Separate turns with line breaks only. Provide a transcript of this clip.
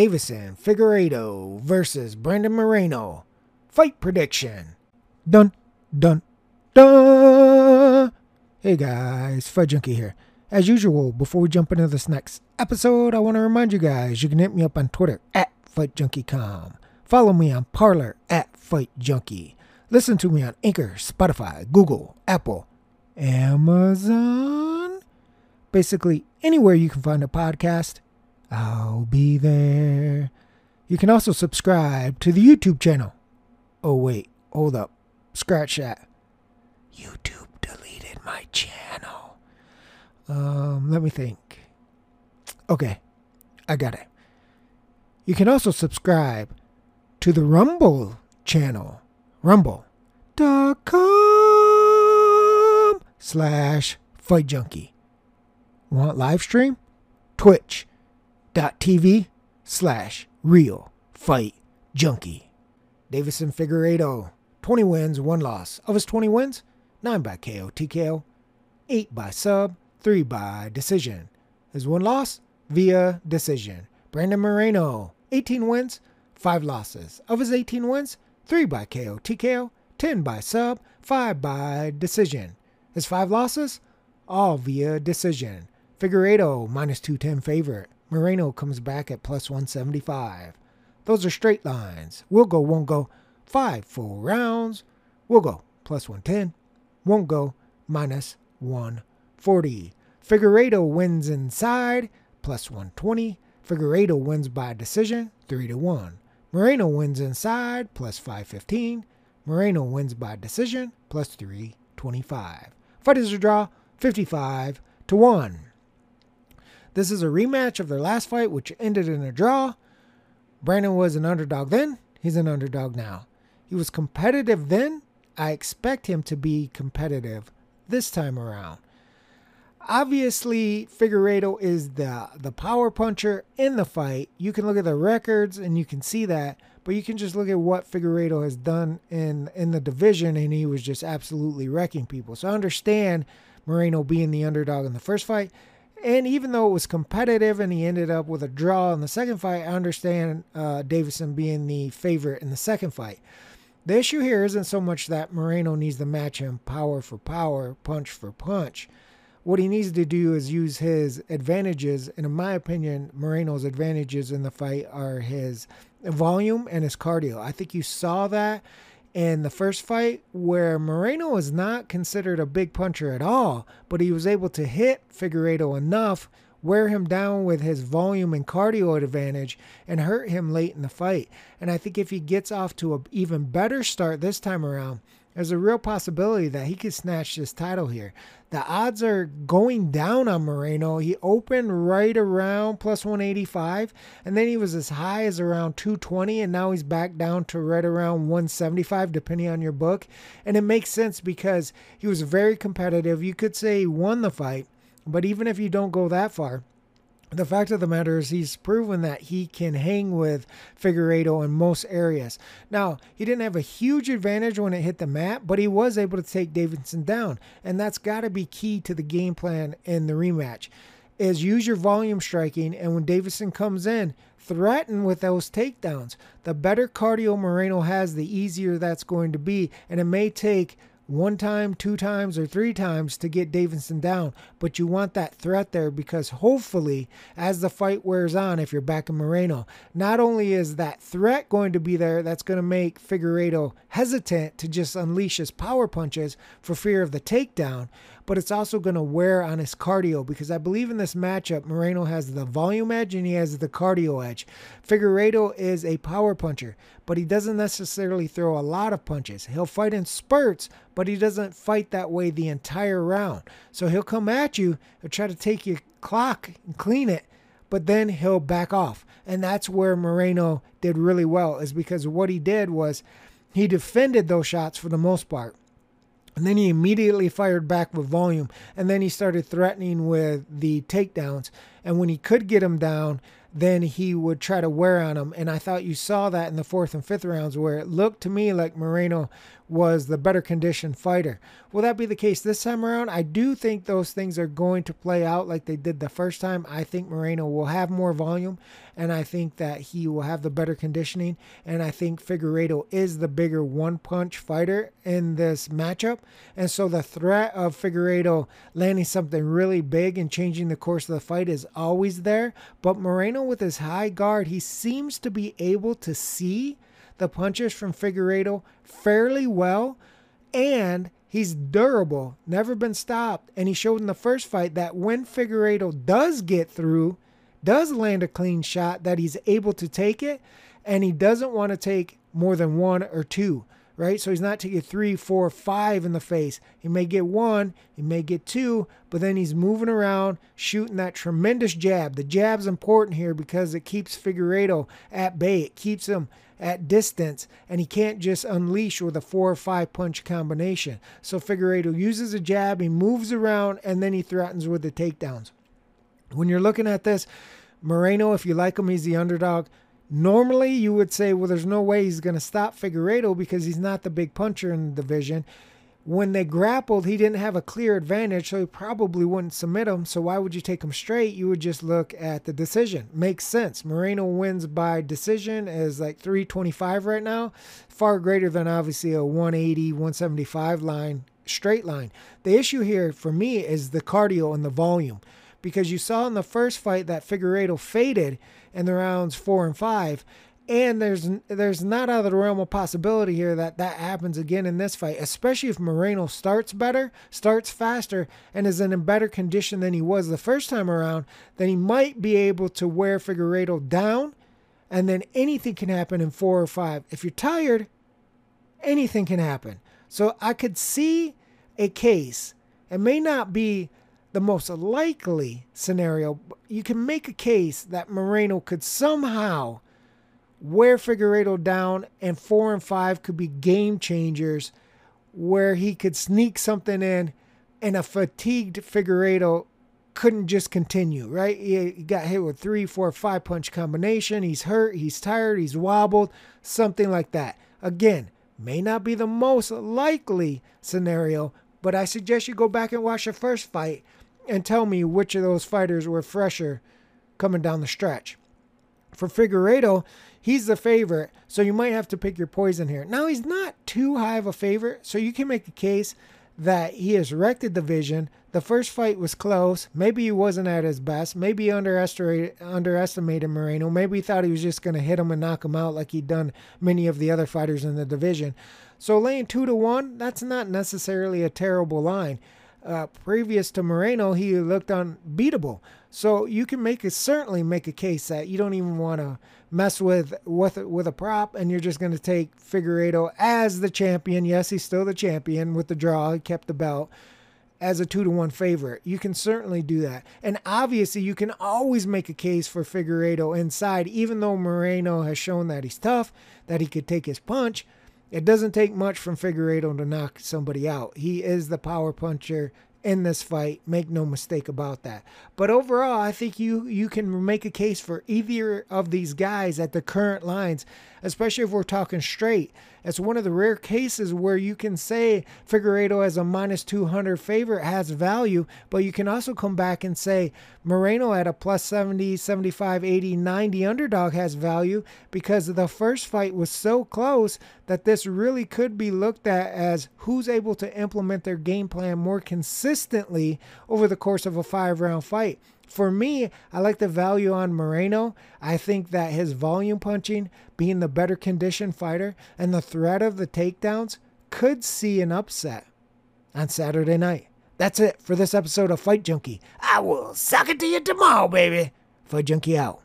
Deiveson Figueiredo versus Brandon Moreno. Fight prediction. Dun, dun, dun. Hey guys, Fight Junkie here. As usual, before we jump into this next episode, I want to remind you guys you can hit me up on Twitter at FightJunkieCom. Follow me on Parler at FightJunkie. Listen to me on Anchor, Spotify, Google, Apple, Amazon. Basically, anywhere you can find a podcast, I'll be there. You can also subscribe to the YouTube channel. Oh, wait, hold up. Scratch that. YouTube deleted my channel. Um, let me think. Okay, I got it. You can also subscribe to the Rumble channel. Rumble.com slash Fight Junkie. Want live stream? Twitch.tv slash Real Fight Junkie. Deiveson Figueiredo, 20 wins, 1 loss. Of his 20 wins, 9 by KO, TKO, 8 by sub, 3 by decision. His 1 loss, via decision. Brandon Moreno, 18 wins, 5 losses. Of his 18 wins, 3 by KO, TKO, 10 by sub, 5 by decision. His 5 losses, all via decision. Figueiredo, minus 210 favorite. Moreno comes back at plus 175. Those are straight lines. We'll go, won't go. Five full rounds. We'll go plus 110. Won't go minus 140. Figueiredo wins inside plus 120. Figueiredo wins by decision 3 to 1. Moreno wins inside plus 515. Moreno wins by decision plus 325. Fight is a draw 55 to 1. This is a rematch of their last fight, which ended in a draw. Brandon was an underdog then. He's an underdog now. He was competitive then. I expect him to be competitive this time around. Obviously, Figueiredo is the the power puncher in the fight. You can look at the records and you can see that, but you can just look at what Figueiredo has done in in the division, and he was just absolutely wrecking people. So I understand Moreno being the underdog in the first fight. And even though it was competitive and he ended up with a draw in the second fight, I understand uh, Deiveson being the favorite in the second fight. The issue here isn't so much that Moreno needs to match him power for power, punch for punch. What he needs to do is use his advantages. And in my opinion, Moreno's advantages in the fight are his volume and his cardio. I think you saw that in the first fight where Moreno was not considered a big puncher at all, but he was able to hit Figueiredo enough, wear him down with his volume and cardio advantage, and hurt him late in the fight. And I think if he gets off to an even better start this time around, there's a real possibility that he could snatch this title here. The odds are going down on Moreno. He opened right around plus 185, and then he was as high as around 220, and now he's back down to right around 175, depending on your book. And it makes sense because he was very competitive. You could say he won the fight, but even if you don't go that far, the fact of the matter is he's proven that he can hang with Figueiredo in most areas. Now, he didn't have a huge advantage when it hit the mat, but he was able to take Deiveson down. And that's got to be key to the game plan in the rematch is use your volume striking and when Deiveson comes in, threaten with those takedowns. The better cardio Moreno has, the easier that's going to be. And it may take one time, two times, or three times to get Deiveson down. But you want that threat there because hopefully, as the fight wears on, if you're back in Moreno, not only is that threat going to be there, that's going to make Figueiredo hesitant to just unleash his power punches for fear of the takedown, but it's also going to wear on his cardio because I believe in this matchup, Moreno has the volume edge and he has the cardio edge. Figueiredo is a power puncher, but he doesn't necessarily throw a lot of punches. He'll fight in spurts, but he doesn't fight that way the entire round. So he'll come at you, he'll try to take your clock and clean it, but then he'll back off. And that's where Moreno did really well, is because what he did was he defended those shots for the most part. And then he immediately fired back with volume. And then he started threatening with the takedowns. And when he could get him down, then he would try to wear on him. And I thought you saw that in the fourth and fifth rounds where it looked to me like Moreno was the better conditioned fighter. Will that be the case this time around? I do think those things are going to play out like they did the first time. I think Moreno will have more volume, and I think that he will have the better conditioning. And I think Figueiredo is the bigger one punch fighter in this matchup. And so the threat of Figueiredo landing something really big and changing the course of the fight is always there. But Moreno, with his high guard, he seems to be able to see the punches from Figueiredo fairly well, and he's durable, never been stopped. And he showed in the first fight that when Figueiredo does get through, does land a clean shot, that he's able to take it, and he doesn't want to take more than one or two right? So he's not taking three, four, five in the face. He may get one, he may get two, but then he's moving around, shooting that tremendous jab. The jab's important here because it keeps Figueiredo at bay. It keeps him at distance, and he can't just unleash with a four or five punch combination. So Figueiredo uses a jab, he moves around, and then he threatens with the takedowns. When you're looking at this, Moreno, if you like him, he's the underdog. Normally, you would say, well, there's no way he's going to stop Figueiredo because he's not the big puncher in the division. When they grappled, he didn't have a clear advantage, so he probably wouldn't submit him. So why would you take him straight? You would just look at the decision. Makes sense. Moreno wins by decision is like 325 right now, far greater than obviously a 180, 175 line, straight line. The issue here for me is the cardio and the volume because you saw in the first fight that Figueiredo faded in the rounds four and five. And there's there's not out of the realm of possibility here that that happens again in this fight, especially if Moreno starts better, starts faster, and is in a better condition than he was the first time around. Then he might be able to wear Figueiredo down, and then anything can happen in four or five. If you're tired, anything can happen. So I could see a case. It may not be the most likely scenario, you can make a case that Moreno could somehow wear Figueiredo down and four and five could be game changers where he could sneak something in and a fatigued Figueiredo couldn't just continue, right? He got hit with three, four, five punch combination. He's hurt, he's tired, he's wobbled, something like that. Again, may not be the most likely scenario, but I suggest you go back and watch the first fight and tell me which of those fighters were fresher coming down the stretch. For Figueiredo, he's the favorite, so you might have to pick your poison here. Now, he's not too high of a favorite, so you can make a case that he has wrecked the division. The first fight was close. Maybe he wasn't at his best. Maybe he underestimated, underestimated Moreno. Maybe he thought he was just going to hit him and knock him out like he'd done many of the other fighters in the division. So laying two to one, that's not necessarily a terrible line uh, previous to Moreno, he looked unbeatable. So you can make a certainly make a case that you don't even want to mess with with with a prop, and you're just going to take Figueiredo as the champion. Yes, he's still the champion with the draw. He kept the belt as a two to one favorite. You can certainly do that, and obviously you can always make a case for Figueiredo inside, even though Moreno has shown that he's tough, that he could take his punch. It doesn't take much from Figueiredo to knock somebody out. He is the power puncher in this fight. Make no mistake about that. But overall, I think you you can make a case for either of these guys at the current lines, especially if we're talking straight. It's one of the rare cases where you can say Figueiredo as a minus 200 favorite has value, but you can also come back and say Moreno at a plus 70, 75, 80, 90 underdog has value because the first fight was so close that this really could be looked at as who's able to implement their game plan more consistently over the course of a five round fight. For me, I like the value on Moreno. I think that his volume punching, being the better conditioned fighter, and the threat of the takedowns could see an upset on Saturday night. That's it for this episode of Fight Junkie. I will suck it to you tomorrow, baby. Fight Junkie out.